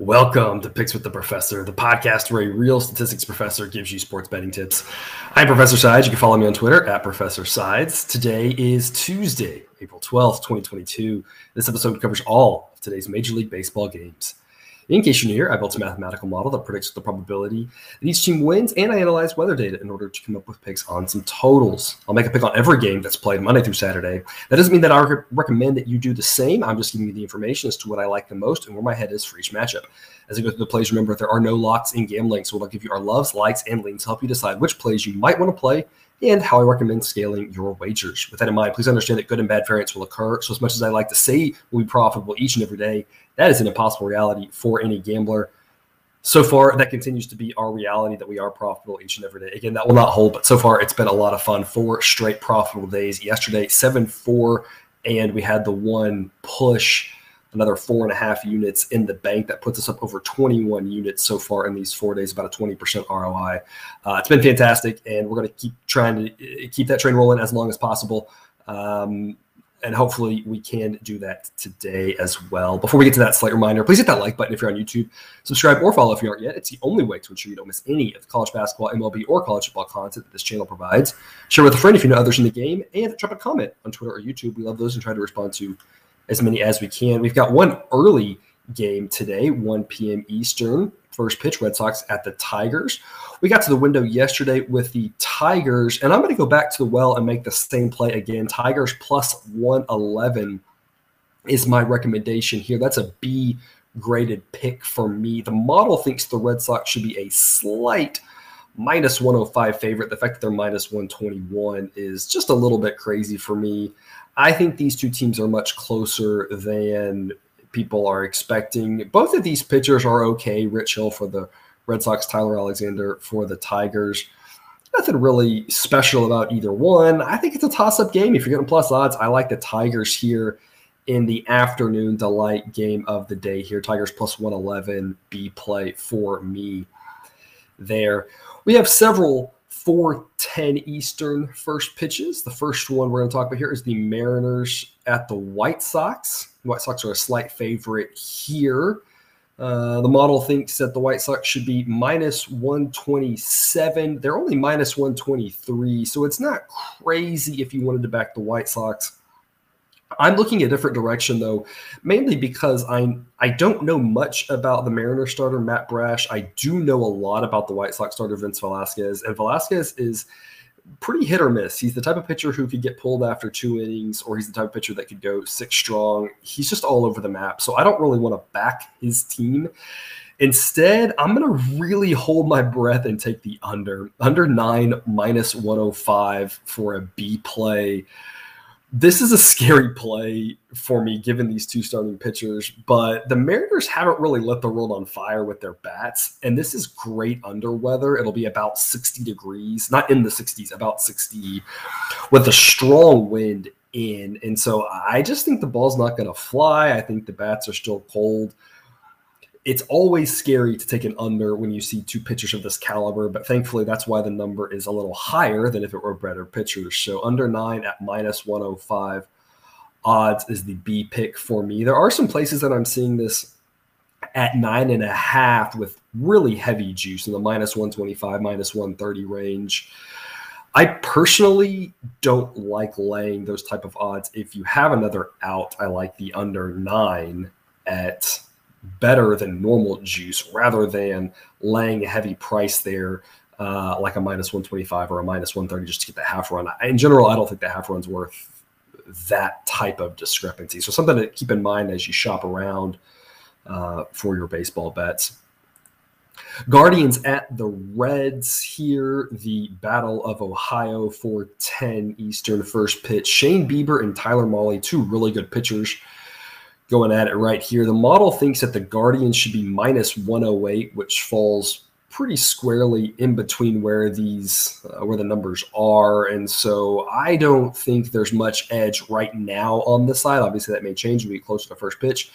Welcome to Picks with the Professor, the podcast where a real statistics professor gives you sports betting tips. I'm Professor Sides. You can follow me on Twitter at Professor Sides. Today is Tuesday, April 12th, 2022. This episode covers all of today's Major League Baseball games. In case you're new here, I built a mathematical model that predicts the probability that each team wins, and I analyze weather data in order to come up with picks on some totals. I'll make a pick on every game that's played Monday through Saturday. That doesn't mean that I recommend that you do the same. I'm just giving you the information as to what I like the most and where my head is for each matchup. As I go through the plays, remember there are no locks in gambling, so we'll give you our loves, likes, and leans to help you decide which plays you might want to play and how I recommend scaling your wagers. With that in mind, please understand that good and bad variance will occur. So, as much as I like to say we'll be profitable each and every day, that is an impossible reality for any gambler. So far, that continues to be our reality that we are profitable each and every day. Again, that will not hold, but so far it's been a lot of fun. Four straight profitable days. Yesterday, 7 4, and we had the one push another four and a half units in the bank. That puts us up over 21 units so far in these four days, about a 20% ROI. Uh, it's been fantastic, and we're going to keep trying to uh, keep that train rolling as long as possible. Um, and hopefully we can do that today as well. Before we get to that, slight reminder: please hit that like button if you're on YouTube. Subscribe or follow if you aren't yet. It's the only way to ensure you don't miss any of the college basketball, MLB, or college football content that this channel provides. Share with a friend if you know others in the game, and drop a comment on Twitter or YouTube. We love those and try to respond to as many as we can. We've got one early game today, 1 p.m. Eastern. First pitch, Red Sox at the Tigers. We got to the window yesterday with the Tigers, and I'm going to go back to the well and make the same play again. Tigers plus 111 is my recommendation here. That's a B graded pick for me. The model thinks the Red Sox should be a slight minus 105 favorite. The fact that they're minus 121 is just a little bit crazy for me. I think these two teams are much closer than people are expecting. Both of these pitchers are okay. Rich Hill for the Red Sox, Tyler Alexander for the Tigers. Nothing really special about either one. I think it's a toss up game. If you're getting plus odds, I like the Tigers here in the afternoon delight game of the day here. Tigers plus 111 B play for me there. We have several 410 Eastern first pitches. The first one we're going to talk about here is the Mariners at the White Sox. The White Sox are a slight favorite here. Uh, the model thinks that the White Sox should be minus 127. They're only minus 123, so it's not crazy if you wanted to back the White Sox. I'm looking a different direction though, mainly because I I don't know much about the Mariner starter Matt Brash. I do know a lot about the White Sox starter Vince Velasquez, and Velasquez is pretty hit or miss. He's the type of pitcher who could get pulled after two innings, or he's the type of pitcher that could go six strong. He's just all over the map. So I don't really want to back his team. Instead, I'm going to really hold my breath and take the under. Under nine minus 105 for a B play this is a scary play for me given these two starting pitchers, but the Mariners haven't really lit the world on fire with their bats. And this is great under weather. It'll be about 60 degrees, not in the 60s, about 60 with a strong wind in. And so I just think the ball's not going to fly. I think the bats are still cold it's always scary to take an under when you see two pitchers of this caliber, but thankfully that's why the number is a little higher than if it were better pitchers. So under nine at minus 105 odds is the B pick for me. There are some places that I'm seeing this at nine and a half with really heavy juice in the minus 125, minus 130 range. I personally don't like laying those type of odds. If you have another out, I like the under nine at better than normal juice rather than laying a heavy price there uh, like a minus 125 or a minus 130 just to get the half run. In general, I don't think the half run's worth that type of discrepancy. So something to keep in mind as you shop around uh, for your baseball bets. Guardians at the Reds here, the Battle of Ohio for 10 Eastern first pitch. Shane Bieber and Tyler Mahle, two really good pitchers going at it right here. The model thinks that the Guardian should be minus 108, which falls pretty squarely in between where these uh, where the numbers are. And so i don't think there's much edge right now on this side. Obviously that may change we get closer to first pitch.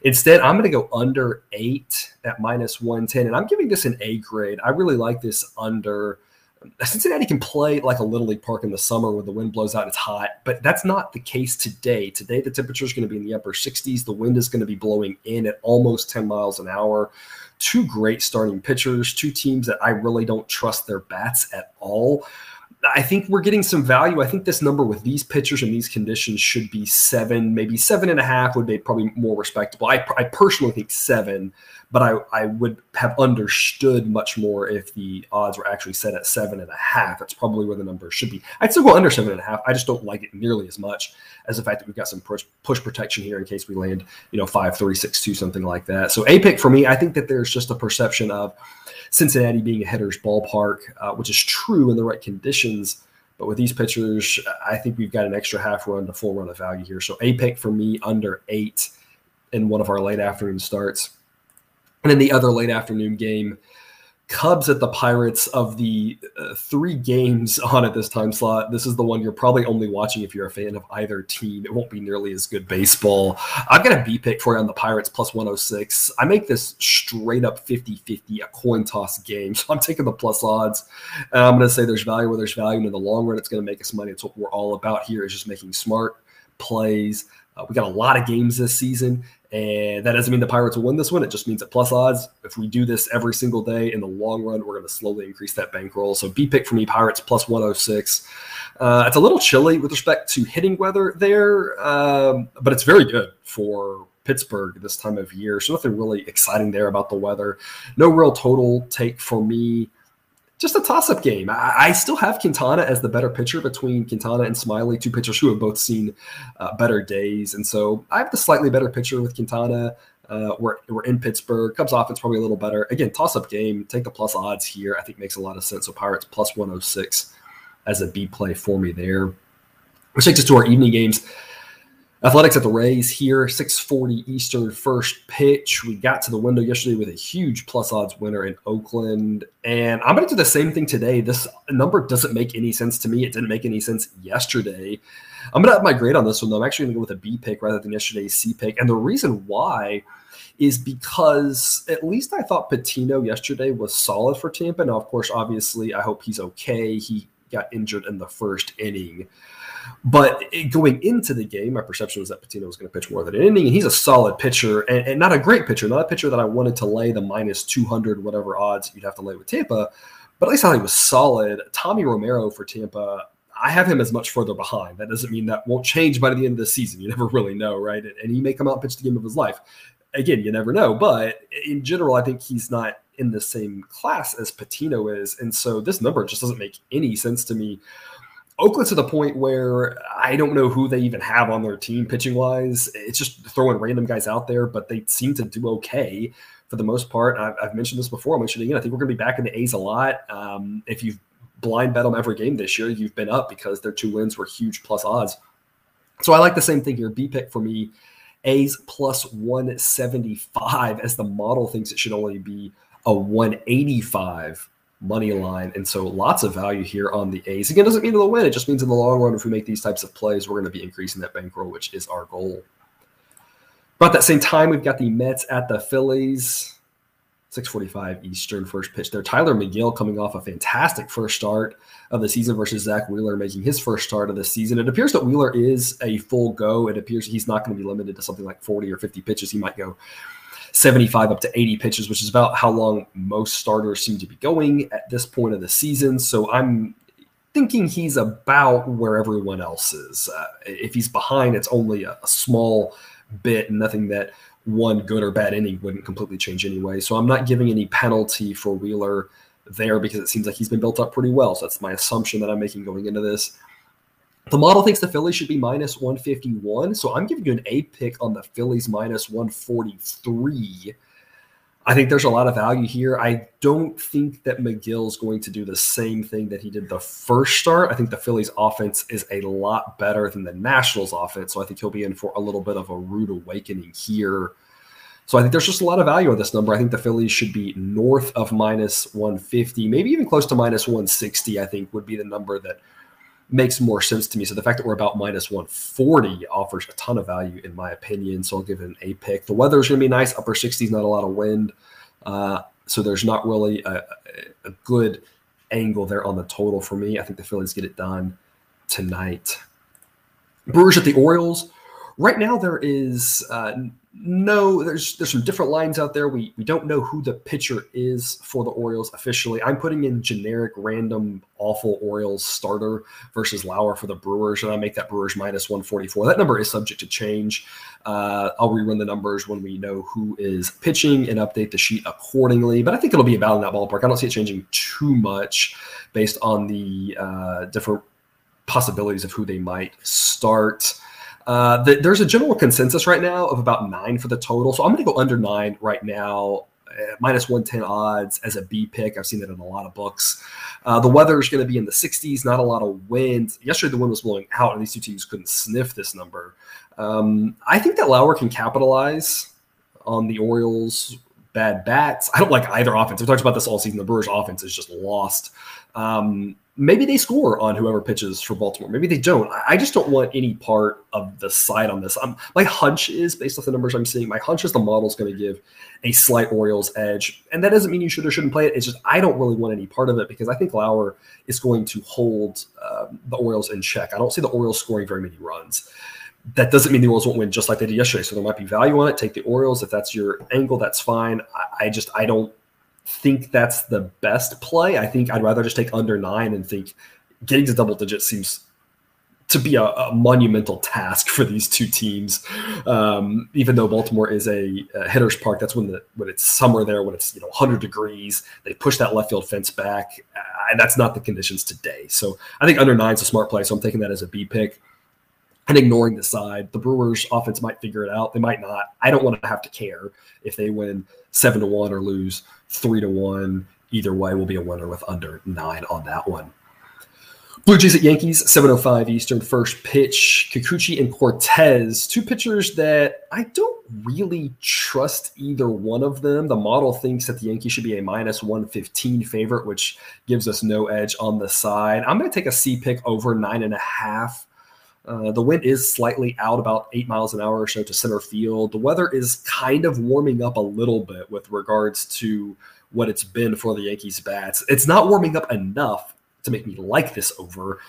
Instead i'm going to go under eight at minus 110 and i'm giving this an a grade. I really like this under Cincinnati can play like a little league park in the summer when the wind blows out and it's hot, but that's not the case today. Today, the temperature is going to be in the upper 60s. The wind is going to be blowing in at almost 10 miles an hour. Two great starting pitchers, two teams that I really don't trust their bats at all. I think we're getting some value. I think this number with these pitchers and these conditions should be seven, maybe seven and a half would be probably more respectable. I, I personally think seven but I, I would have understood much more if the odds were actually set at seven and a half. That's probably where the number should be. I'd still go under seven and a half. I just don't like it nearly as much as the fact that we've got some push, push protection here in case we land, you know, five, three, six, two, something like that. So a pick for me, I think that there's just a perception of Cincinnati being a hitter's ballpark, uh, which is true in the right conditions. But with these pitchers, I think we've got an extra half run to full run of value here. So a pick for me under eight in one of our late afternoon starts. And then the other late afternoon game, Cubs at the Pirates of the uh, three games on at this time slot. This is the one you're probably only watching if you're a fan of either team. It won't be nearly as good baseball. I've got a B pick for you on the Pirates plus 106. I make this straight up 50 50, a coin toss game. So I'm taking the plus odds. And I'm going to say there's value where there's value. And in the long run, it's going to make us money. It's what we're all about here is just making smart plays. Uh, we got a lot of games this season. And that doesn't mean the Pirates will win this one. It just means at plus odds, if we do this every single day in the long run, we're going to slowly increase that bankroll. So B pick for me, Pirates plus 106. Uh, it's a little chilly with respect to hitting weather there, um, but it's very good for Pittsburgh this time of year. So nothing really exciting there about the weather. No real total take for me just a toss up game. I, I, still have Quintana as the better pitcher between Quintana and Smyly, two pitchers who have both seen uh, better days. And so I have the slightly better pitcher with Quintana. Uh, we're, we're in Pittsburgh. Cubs offense probably a little better. Again, toss up game. Take the plus odds here. I think makes a lot of sense. So Pirates plus 106 as a B play for me there. Which takes us to our evening games. Athletics at the Rays here, 640 Eastern first pitch. We got to the window yesterday with a huge plus odds winner in Oakland. And I'm going to do the same thing today. This number doesn't make any sense to me. It didn't make any sense yesterday. I'm going to up my grade on this one, though. I'm actually going to go with a B pick rather than yesterday's C pick. And the reason why is because at least I thought Patino yesterday was solid for Tampa. Now, of course, obviously, I hope he's okay. He got injured in the first inning. But going into the game, my perception was that Patino was going to pitch more than an inning, and he's a solid pitcher and, and, not a great pitcher, not a pitcher that I wanted to lay the minus 200 whatever odds you'd have to lay with Tampa. But at least I thought he was solid. Tommy Romero for Tampa, I have him as much further behind. That doesn't mean that won't change by the end of the season. You never really know, right? And he may come out and pitch the game of his life. Again, you never know. But in general, I think he's not in the same class as Patino is. And so this number just doesn't make any sense to me Oakland to the point where I don't know who they even have on their team pitching wise. It's just throwing random guys out there, but they seem to do okay for the most part. I've, I've mentioned this before. I mentioned again. I think we're going to be back in the A's a lot. Um, if you've blind bet them every game this year, you've been up because their two wins were huge plus odds. So I like the same thing here. B pick for me, A's plus 175 as the model thinks it should only be a 185 money line. And so lots of value here on the A's. Again, doesn't mean they'll win. It just means in the long run, if we make these types of plays, we're going to be increasing that bankroll, which is our goal. About that same time, we've got the Mets at the Phillies. 645 Eastern first pitch there. Tylor Megill coming off a fantastic first start of the season versus Zach Wheeler making his first start of the season. It appears that Wheeler is a full go. It appears he's not going to be limited to something like 40 or 50 pitches. He might go 75 up to 80 pitches, which is about how long most starters seem to be going at this point of the season. So I'm thinking he's about where everyone else is. Uh, if he's behind, it's only a, a small bit, and nothing that one good or bad inning wouldn't completely change anyway. So I'm not giving any penalty for Wheeler there because it seems like he's been built up pretty well. So that's my assumption that I'm making going into this. The model thinks the Phillies should be minus 151. So I'm giving you an A pick on the Phillies minus 143. I think there's a lot of value here. I don't think that Megill's going to do the same thing that he did the first start. I think the Phillies offense is a lot better than the Nationals offense. So I think he'll be in for a little bit of a rude awakening here. So I think there's just a lot of value on this number. I think the Phillies should be north of minus 150, maybe even close to minus 160, I think would be the number that makes more sense to me. So the fact that we're about minus 140 offers a ton of value in my opinion. So I'll give it an A pick. The weather is going to be nice, upper 60s, not a lot of wind. Uh, so there's not really a, a, good angle there on the total for me. I think the Phillies get it done tonight. Brewers at the Orioles. Right now, there is uh, no. There's there's some different lines out there. We we don't know who the pitcher is for the Orioles officially. I'm putting in generic, random, awful Orioles starter versus Lauer for the Brewers, and I make that Brewers minus 144. That number is subject to change. Uh, I'll rerun the numbers when we know who is pitching and update the sheet accordingly. But I think it'll be about in that ballpark. I don't see it changing too much based on the uh, different possibilities of who they might start. Uh, the, there's a general consensus right now of about nine for the total. So I'm going to go under nine right now, uh, minus 110 odds as a B pick. I've seen that in a lot of books. Uh, the weather is going to be in the 60s, not a lot of wind. Yesterday, the wind was blowing out, and these two teams couldn't sniff this number. Um, I think that Lauer can capitalize on the Orioles' bad bats. I don't like either offense. We've talked about this all season. The Brewers' offense is just lost. Um, maybe they score on whoever pitches for Baltimore. Maybe they don't. I just don't want any part of the side on this. I'm, my hunch is based off the numbers I'm seeing. My hunch is the model's going to give a slight Orioles edge, and that doesn't mean you should or shouldn't play it. It's just I don't really want any part of it because I think Lauer is going to hold um, the Orioles in check. I don't see the Orioles scoring very many runs. That doesn't mean the Orioles won't win just like they did yesterday. So there might be value on it. Take the Orioles if that's your angle. That's fine. I, I just I don't think that's the best play. I think I'd rather just take under nine and think getting to double digits seems to be a, a monumental task for these two teams. Um, even though Baltimore is a, a, hitter's park, that's when the when it's summer there, when it's you know 100 degrees, they push that left field fence back, uh, and that's not the conditions today. So I think under nine is a smart play. So I'm taking that as a B pick. And ignoring the side, the Brewers' offense might figure it out. They might not. I don't want to have to care if they win seven to one or lose three to one. Either way will be a winner with under nine on that one. Blue Jays at Yankees, 7.05 Eastern, first pitch. Kikuchi and Cortes, two pitchers that I don't really trust either one of them. The model thinks that the Yankees should be a minus 115 favorite, which gives us no edge on the side. I'm going to take a C pick over nine and a half. Uh, the wind is slightly out about eight miles an hour or so to center field. The weather is kind of warming up a little bit with regards to what it's been for the Yankees bats. It's not warming up enough to make me like this over,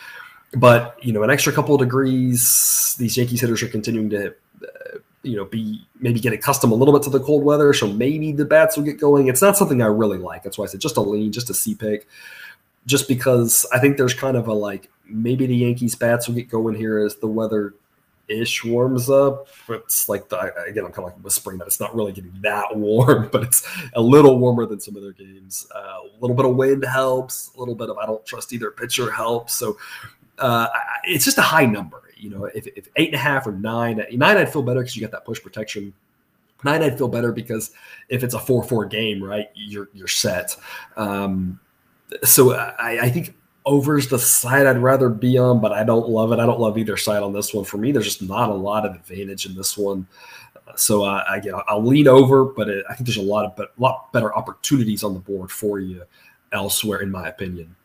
but you know, an extra couple of degrees, these Yankees hitters are continuing to, uh, you know, be maybe get accustomed a little bit to the cold weather. So maybe the bats will get going. It's not something I really like. That's why I said just a lean, just a C pick, just because I think there's kind of a like maybe the Yankees bats will get going here as the weather ish warms up. It's like the, again, I'm kind of like whispering that it's not really getting that warm, but it's a little warmer than some other games. Uh, a little bit of wind helps. A little bit of I don't trust either pitcher helps. So uh, it's just a high number. You know, if, if eight and a half or nine, nine I'd feel better because you got that push protection. Nine I'd feel better because if it's a four four game, right, you're you're set. Um, so I, I think over's the side I'd rather be on, but I don't love it. I don't love either side on this one. For me, there's just not a lot of advantage in this one. Uh, so uh, I, I'll lean over, but it, I think there's a lot of be- lot better opportunities on the board for you elsewhere, in my opinion.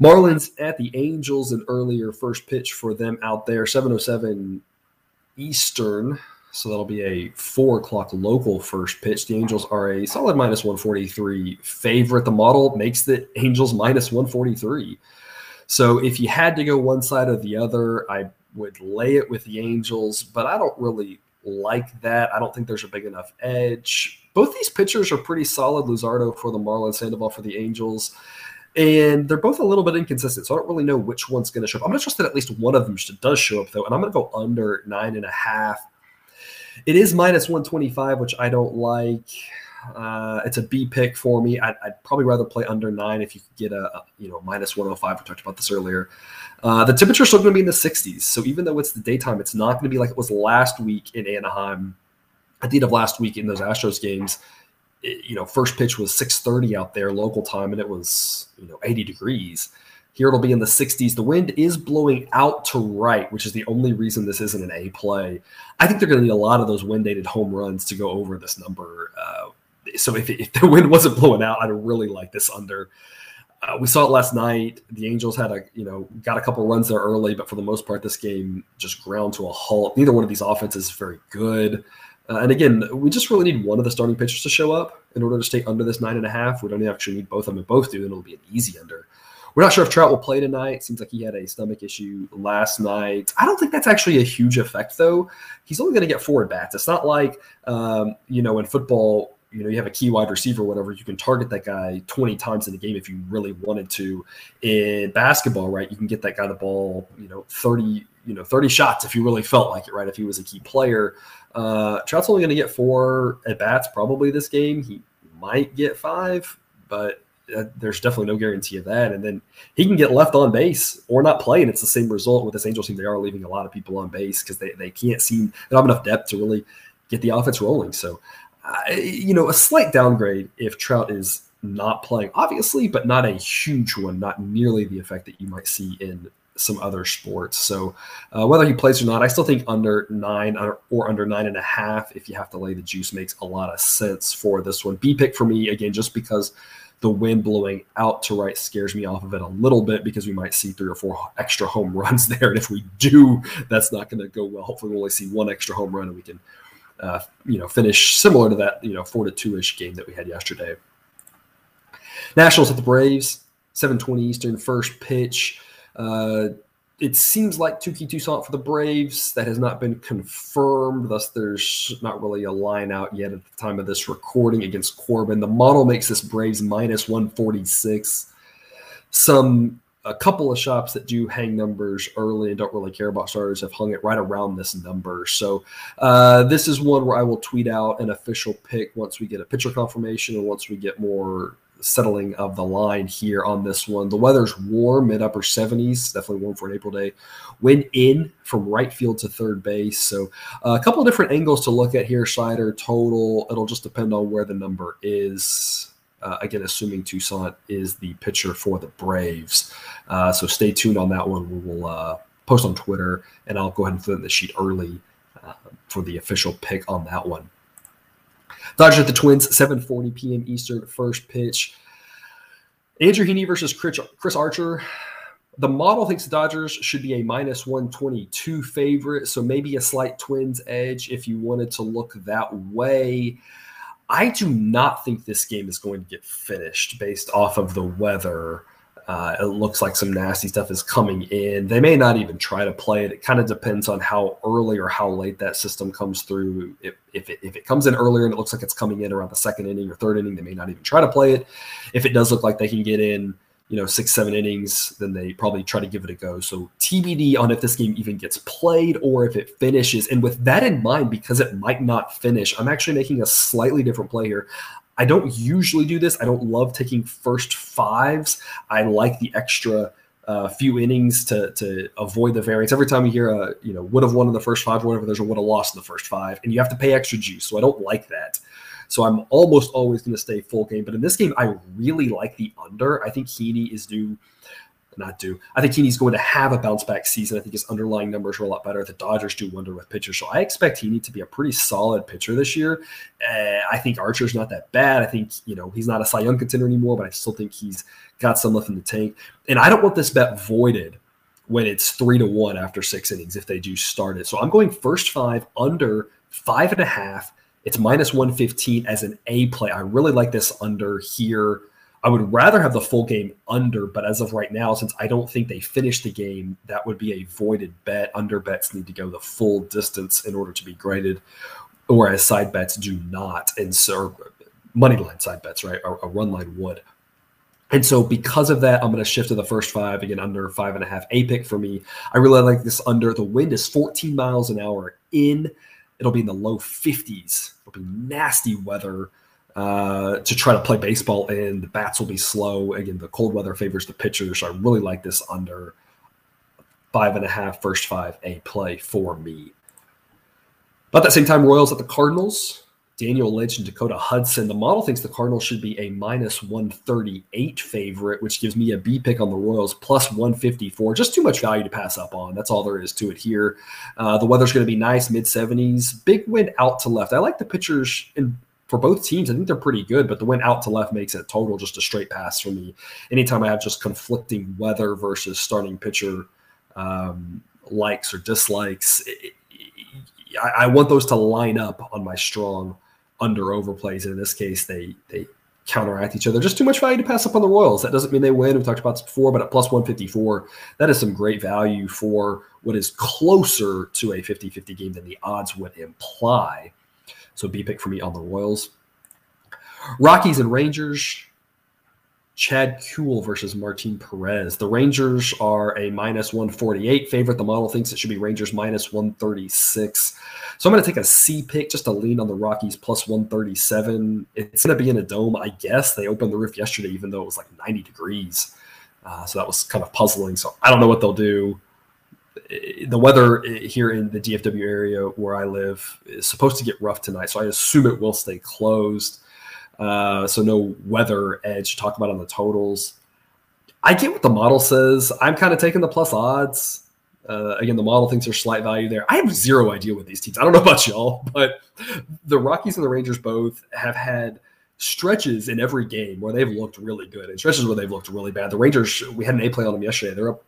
Marlins at the Angels, an earlier first pitch for them out there, 707 Eastern. So that'll be a four o'clock local first pitch. The Angels are a solid minus 143 favorite. The model makes the Angels minus 143. So if you had to go one side or the other, I would lay it with the Angels, but I don't really like that. I don't think there's a big enough edge. Both these pitchers are pretty solid. Luzardo for the Marlins, Sandoval for the Angels. And they're both a little bit inconsistent, so I don't really know which one's going to show up. I'm going to trust that at least one of them does show up, though, and I'm going to go under nine and a half. It is minus 125, which I don't like. Uh, it's a B pick for me. I'd, I'd, probably rather play under nine if you could get a, a you know minus 105. We talked about this earlier. Uh, the temperature is still going to be in the 60s. So even though it's the daytime, it's not going to be like it was last week in Anaheim. At the end of last week in those Astros games, it, you know, first pitch was 6:30 out there local time, and it was you know 80 degrees. Here it'll be in the 60s. The wind is blowing out to right, which is the only reason this isn't an A play. I think they're going to need a lot of those wind dated home runs to go over this number. Uh, so if, if the wind wasn't blowing out, I'd really like this under. Uh, we saw it last night. The Angels had a, you know, got a couple runs there early, but for the most part, this game just ground to a halt. Neither one of these offenses is very good. Uh, and again, we just really need one of the starting pitchers to show up in order to stay under this nine and a half. We don't actually need both of them. both do, then it'll be an easy under. We're not sure if Trout will play tonight. Seems like he had a stomach issue last night. I don't think that's actually a huge effect, though. He's only going to get four at bats. It's not like, um, you know, in football, you know, you have a key wide receiver, whatever, you can target that guy 20 times in a game if you really wanted to. In basketball, right, you can get that guy the ball, you know, 30, you know, 30 shots if you really felt like it, right? If he was a key player. Uh, Trout's only going to get four at bats probably this game. He might get five, but there's definitely no guarantee of that. And then he can get left on base or not play, and it's the same result with this Angels team. They are leaving a lot of people on base because they, they can't seem they don't have enough depth to really get the offense rolling. So you know, a slight downgrade if Trout is not playing, obviously, but not a huge one, not nearly the effect that you might see in some other sports. So uh, whether he plays or not, I still think under nine or under nine and a half, if you have to lay the juice, makes a lot of sense for this one. B pick for me again, just because the wind blowing out to right scares me off of it a little bit because we might see three or four extra home runs there, and if we do, that's not going to go well. Hopefully, we'll only see one extra home run, and we can uh, you know, finish similar to that, you know, four to two ish game that we had yesterday. Nationals at the Braves, 7:20 Eastern, first pitch. Uh, it seems like Touki Toussaint for the Braves. That has not been confirmed. Thus, there's not really a line out yet at the time of this recording against Corbin. The model makes this Braves minus 146. Some a couple of shops that do hang numbers early and don't really care about starters have hung it right around this number. So uh, this is one where I will tweet out an official pick once we get a pitcher confirmation and once we get more settling of the line here on this one. The weather's warm, mid upper 70s, definitely warm for an April day. Wind in from right field to third base. So uh, a couple of different angles to look at here. Slider total. It'll just depend on where the number is. Uh, again, assuming Toussaint is the pitcher for the Braves. Uh, so stay tuned on that one. We will uh, post on Twitter, and I'll go ahead and fill in the sheet early uh, for the official pick on that one. Dodgers at the Twins, 7:40 p.m. Eastern, first pitch. Andrew Heaney versus Chris Archer. The model thinks the Dodgers should be a minus 122 favorite, so maybe a slight Twins edge if you wanted to look that way. I do not think this game is going to get finished based off of the weather. Uh, it looks like some nasty stuff is coming in. They may not even try to play it. It kind of depends on how early or how late that system comes through. If, if, it, if it comes in earlier and it looks like it's coming in around the second inning or third inning, they may not even try to play it. If it does look like they can get in you know six seven innings then they probably try to give it a go so tbd on if this game even gets played or if it finishes and with that in mind because it might not finish i'm actually making a slightly different play here i don't usually do this i don't love taking first fives i like the extra uh, few innings to to avoid the variance. Every time you hear a you know would have won in the first five, or whatever, there's a would have lost in the first five, and you have to pay extra juice. So I don't like that. So I'm almost always going to stay full game. But in this game, I really like the under. I think Heaney is due, not do. I think Heaney's going to have a bounce back season. I think his underlying numbers are a lot better. The Dodgers do wonder with pitchers. So I expect Heaney to be a pretty solid pitcher this year. Uh, I think Archer's not that bad. I think, you know, he's not a Cy Young contender anymore, but I still think he's got some left in the tank. And I don't want this bet voided when it's three to one after six innings if they do start it. So I'm going first five under five and a half it's minus 115 as an A play. I really like this under here. I would rather have the full game under, but as of right now, since I don't think they finished the game, that would be a voided bet. Under bets need to go the full distance in order to be graded, whereas side bets do not. And so, money line side bets, right? A, a run line would. And so, because of that, I'm going to shift to the first five again, under five and a half. A pick for me. I really like this under. The wind is 14 miles an hour in It'll be in the low 50s. It'll be nasty weather uh, to try to play baseball in. The bats will be slow. Again, the cold weather favors the pitchers. So I really like this under five and a half, first five, a play for me. About at the same time, Royals at the Cardinals. Daniel Lynch and Dakota Hudson. The model thinks the Cardinals should be a minus 138 favorite, which gives me a B pick on the Royals plus 154. Just too much value to pass up on. That's all there is to it here. Uh, the weather's going to be nice, mid 70s. Big wind out to left. I like the pitchers in for both teams, I think they're pretty good, but the win out to left makes it total just a straight pass for me. Anytime I have just conflicting weather versus starting pitcher um, likes or dislikes, it, I, I want those to line up on my strong under overplays. And in this case, they they counteract each other. Just too much value to pass up on the Royals. That doesn't mean they win. We've talked about this before, but at plus 154, that is some great value for what is closer to a 50 50 game than the odds would imply. So B pick for me on the Royals. Rockies and Rangers. Chad Kuhl versus Martin Perez. The Rangers are a minus 148 favorite. The model thinks it should be Rangers minus 136. So I'm going to take a C pick just to lean on the Rockies plus 137. It's going to be in a dome, I guess. They opened the roof yesterday, even though it was like 90 degrees. Uh, so that was kind of puzzling. So I don't know what they'll do. The weather here in the DFW area where I live is supposed to get rough tonight. So I assume it will stay closed. Uh, so no weather edge to talk about on the totals. I get what the model says. I'm kind of taking the plus odds. Uh, again, the model thinks there's slight value there. I have zero idea with these teams. I don't know about y'all, but the Rockies and the Rangers both have had stretches in every game where they've looked really good and stretches where they've looked really bad. The Rangers, we had an A play on them yesterday. They're up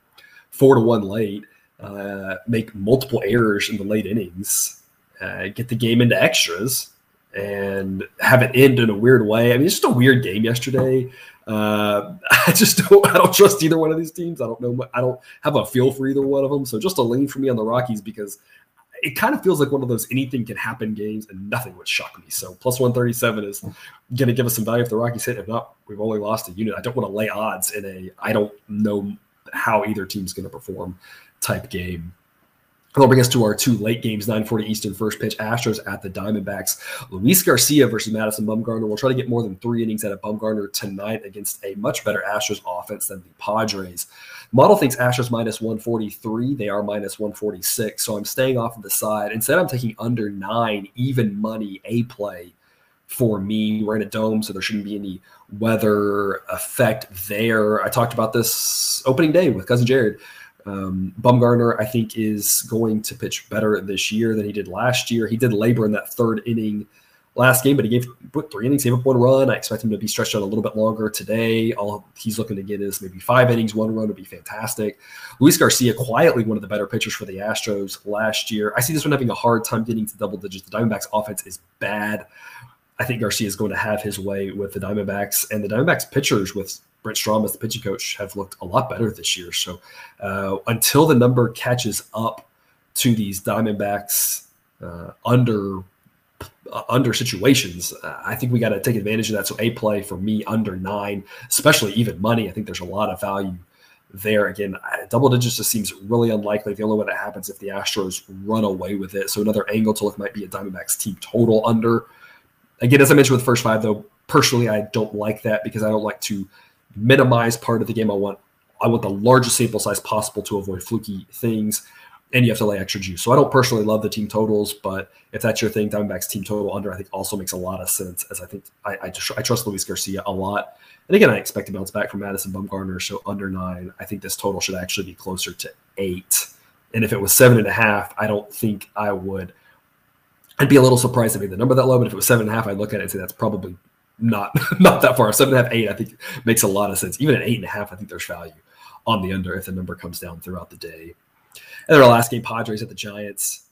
four to one late, uh, make multiple errors in the late innings, uh, get the game into extras and have it end in a weird way. I mean, it's just a weird game yesterday. Uh, I just don't. I don't trust either one of these teams. I don't know. I don't have a feel for either one of them. So just a lean for me on the Rockies because it kind of feels like one of those anything can happen games, and nothing would shock me. So plus one thirty seven is going to give us some value if the Rockies hit. If not, we've only lost a unit. I don't want to lay odds in a. I don't know how either team's going to perform type game. That'll bring us to our two late games, 940 Eastern first pitch, Astros at the Diamondbacks. Luis Garcia versus Madison Bumgarner. We'll try to get more than three innings out of Bumgarner tonight against a much better Astros offense than the Padres. Model thinks Astros minus 143. They are minus 146. So I'm staying off of the side. Instead, I'm taking under nine, even money, A play for me. We're in a dome, so there shouldn't be any weather effect there. I talked about this opening day with Cousin Jared. Um, Bumgarner, I think, is going to pitch better this year than he did last year. He did labor in that third inning last game, but he gave put three innings, gave up one run. I expect him to be stretched out a little bit longer today. All he's looking to get is maybe five innings, one run would be fantastic. Luis Garcia, quietly one of the better pitchers for the Astros last year. I see this one having a hard time getting to double digits. The Diamondbacks offense is bad. I think Garcia is going to have his way with the Diamondbacks and the Diamondbacks pitchers with Brent Strom as the pitching coach have looked a lot better this year. So uh, until the number catches up to these Diamondbacks uh, under uh, under situations, uh, I think we got to take advantage of that. So a play for me under nine, especially even money. I think there's a lot of value there. Again, double digits just seems really unlikely. The only way that happens if the Astros run away with it. So another angle to look might be a Diamondbacks team total under. Again, as I mentioned with the first five, though, personally I don't like that because I don't like to minimize part of the game. I want I want the largest sample size possible to avoid fluky things, and you have to lay extra juice. So I don't personally love the team totals, but if that's your thing, Diamondbacks team total under I think also makes a lot of sense. As I think I I, I trust Luis Garcia a lot, and again I expect to bounce back from Madison Bumgarner. So under nine, I think this total should actually be closer to eight. And if it was seven and a half, I don't think I would. I'd be a little surprised to make the number that low, but if it was seven and a half, I'd look at it and say that's probably not not that far. Seven and a half, eight, I think makes a lot of sense. Even at eight and a half, I think there's value on the under if the number comes down throughout the day. And our last game, Padres at the Giants,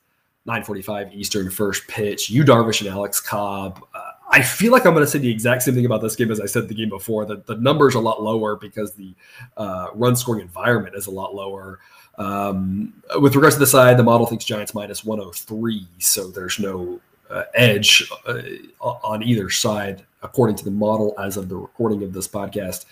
9:45 Eastern, first pitch. Yu Darvish and Alex Cobb. Uh, I feel like I'm going to say the exact same thing about this game as I said the game before. That the number's a lot lower because the uh, run scoring environment is a lot lower. Um, with regards to the side, the model thinks Giants minus 103, so there's no uh, edge uh, on either side, according to the model as of the recording of this podcast.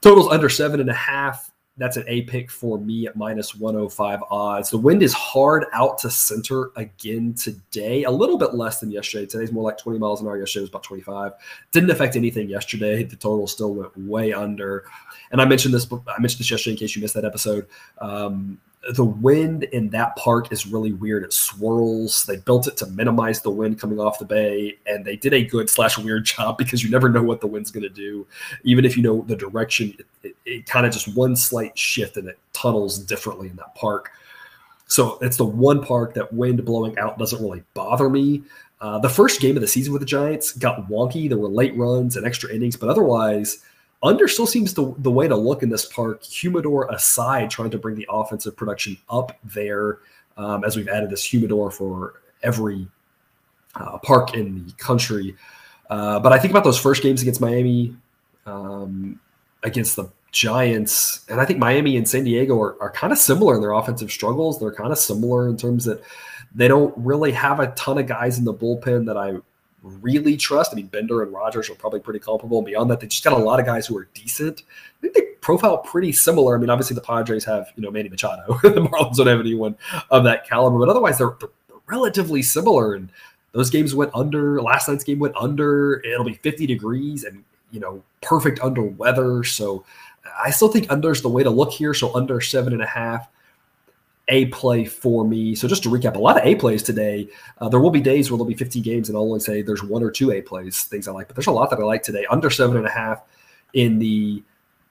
Totals under seven and a half. That's an A pick for me at minus 105 odds. The wind is hard out to center again today, a little bit less than yesterday. Today's more like 20 miles an hour. Yesterday was about 25. Didn't affect anything yesterday. The total still went way under. And I mentioned this. I mentioned this yesterday in case you missed that episode. Um, the wind in that park is really weird. It swirls. They built it to minimize the wind coming off the bay, and they did a good slash weird job because you never know what the wind's going to do. Even if you know the direction, it, it, kind of just one slight shift and it tunnels differently in that park. So it's the one park that wind blowing out doesn't really bother me. Uh, the first game of the season with the Giants got wonky. There were late runs and extra innings, but otherwise under still seems the, the way to look in this park, humidor aside, trying to bring the offensive production up there um, as we've added this humidor for every uh, park in the country. Uh, but I think about those first games against Miami, um, against the Giants, and I think Miami and San Diego are, are kind of similar in their offensive struggles. They're kind of similar in terms that they don't really have a ton of guys in the bullpen that I really trust. I mean, Bender and Rogers are probably pretty culpable. And beyond that, they just got a lot of guys who are decent. I think they profile pretty similar. I mean, obviously the Padres have, you know, Manny Machado. the Marlins don't have anyone of that caliber, but otherwise they're, they're relatively similar. And those games went under. Last night's game went under. It'll be 50 degrees and, you know, perfect under weather. So I still think under's the way to look here. So under seven and a half. A play for me. So just to recap, a lot of A plays today. Uh, there will be days where there'll be 15 games, and I'll only say there's one or two A plays, things I like. But there's a lot that I like today. Under seven and a half in the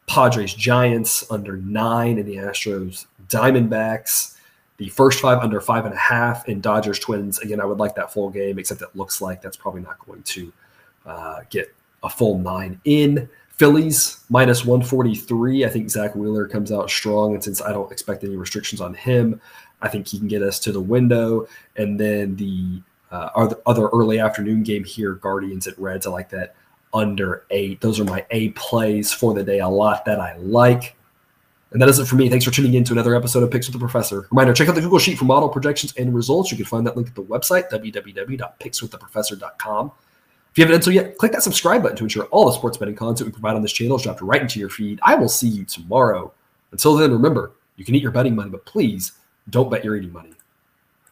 Padres Giants, under nine in the Astros Diamondbacks. The first five under five and a half in Dodgers Twins. Again, I would like that full game, except it looks like that's probably not going to uh, get a full nine in. Phillies minus 143. I think Zach Wheeler comes out strong. And since I don't expect any restrictions on him, I think he can get us to the window. And then the uh, other early afternoon game here, Guardians at Reds. I like that under eight. Those are my A plays for the day. A lot that I like. And that is it for me. Thanks for tuning in to another episode of Picks with the Professor. Reminder, check out the Google Sheet for model projections and results. You can find that link at the website, www.pickswiththeprofessor.com. If you haven't done so yet, click that subscribe button to ensure all the sports betting content we provide on this channel is dropped right into your feed. I will see you tomorrow. Until then, remember, you can eat your betting money, but please don't bet your eating money.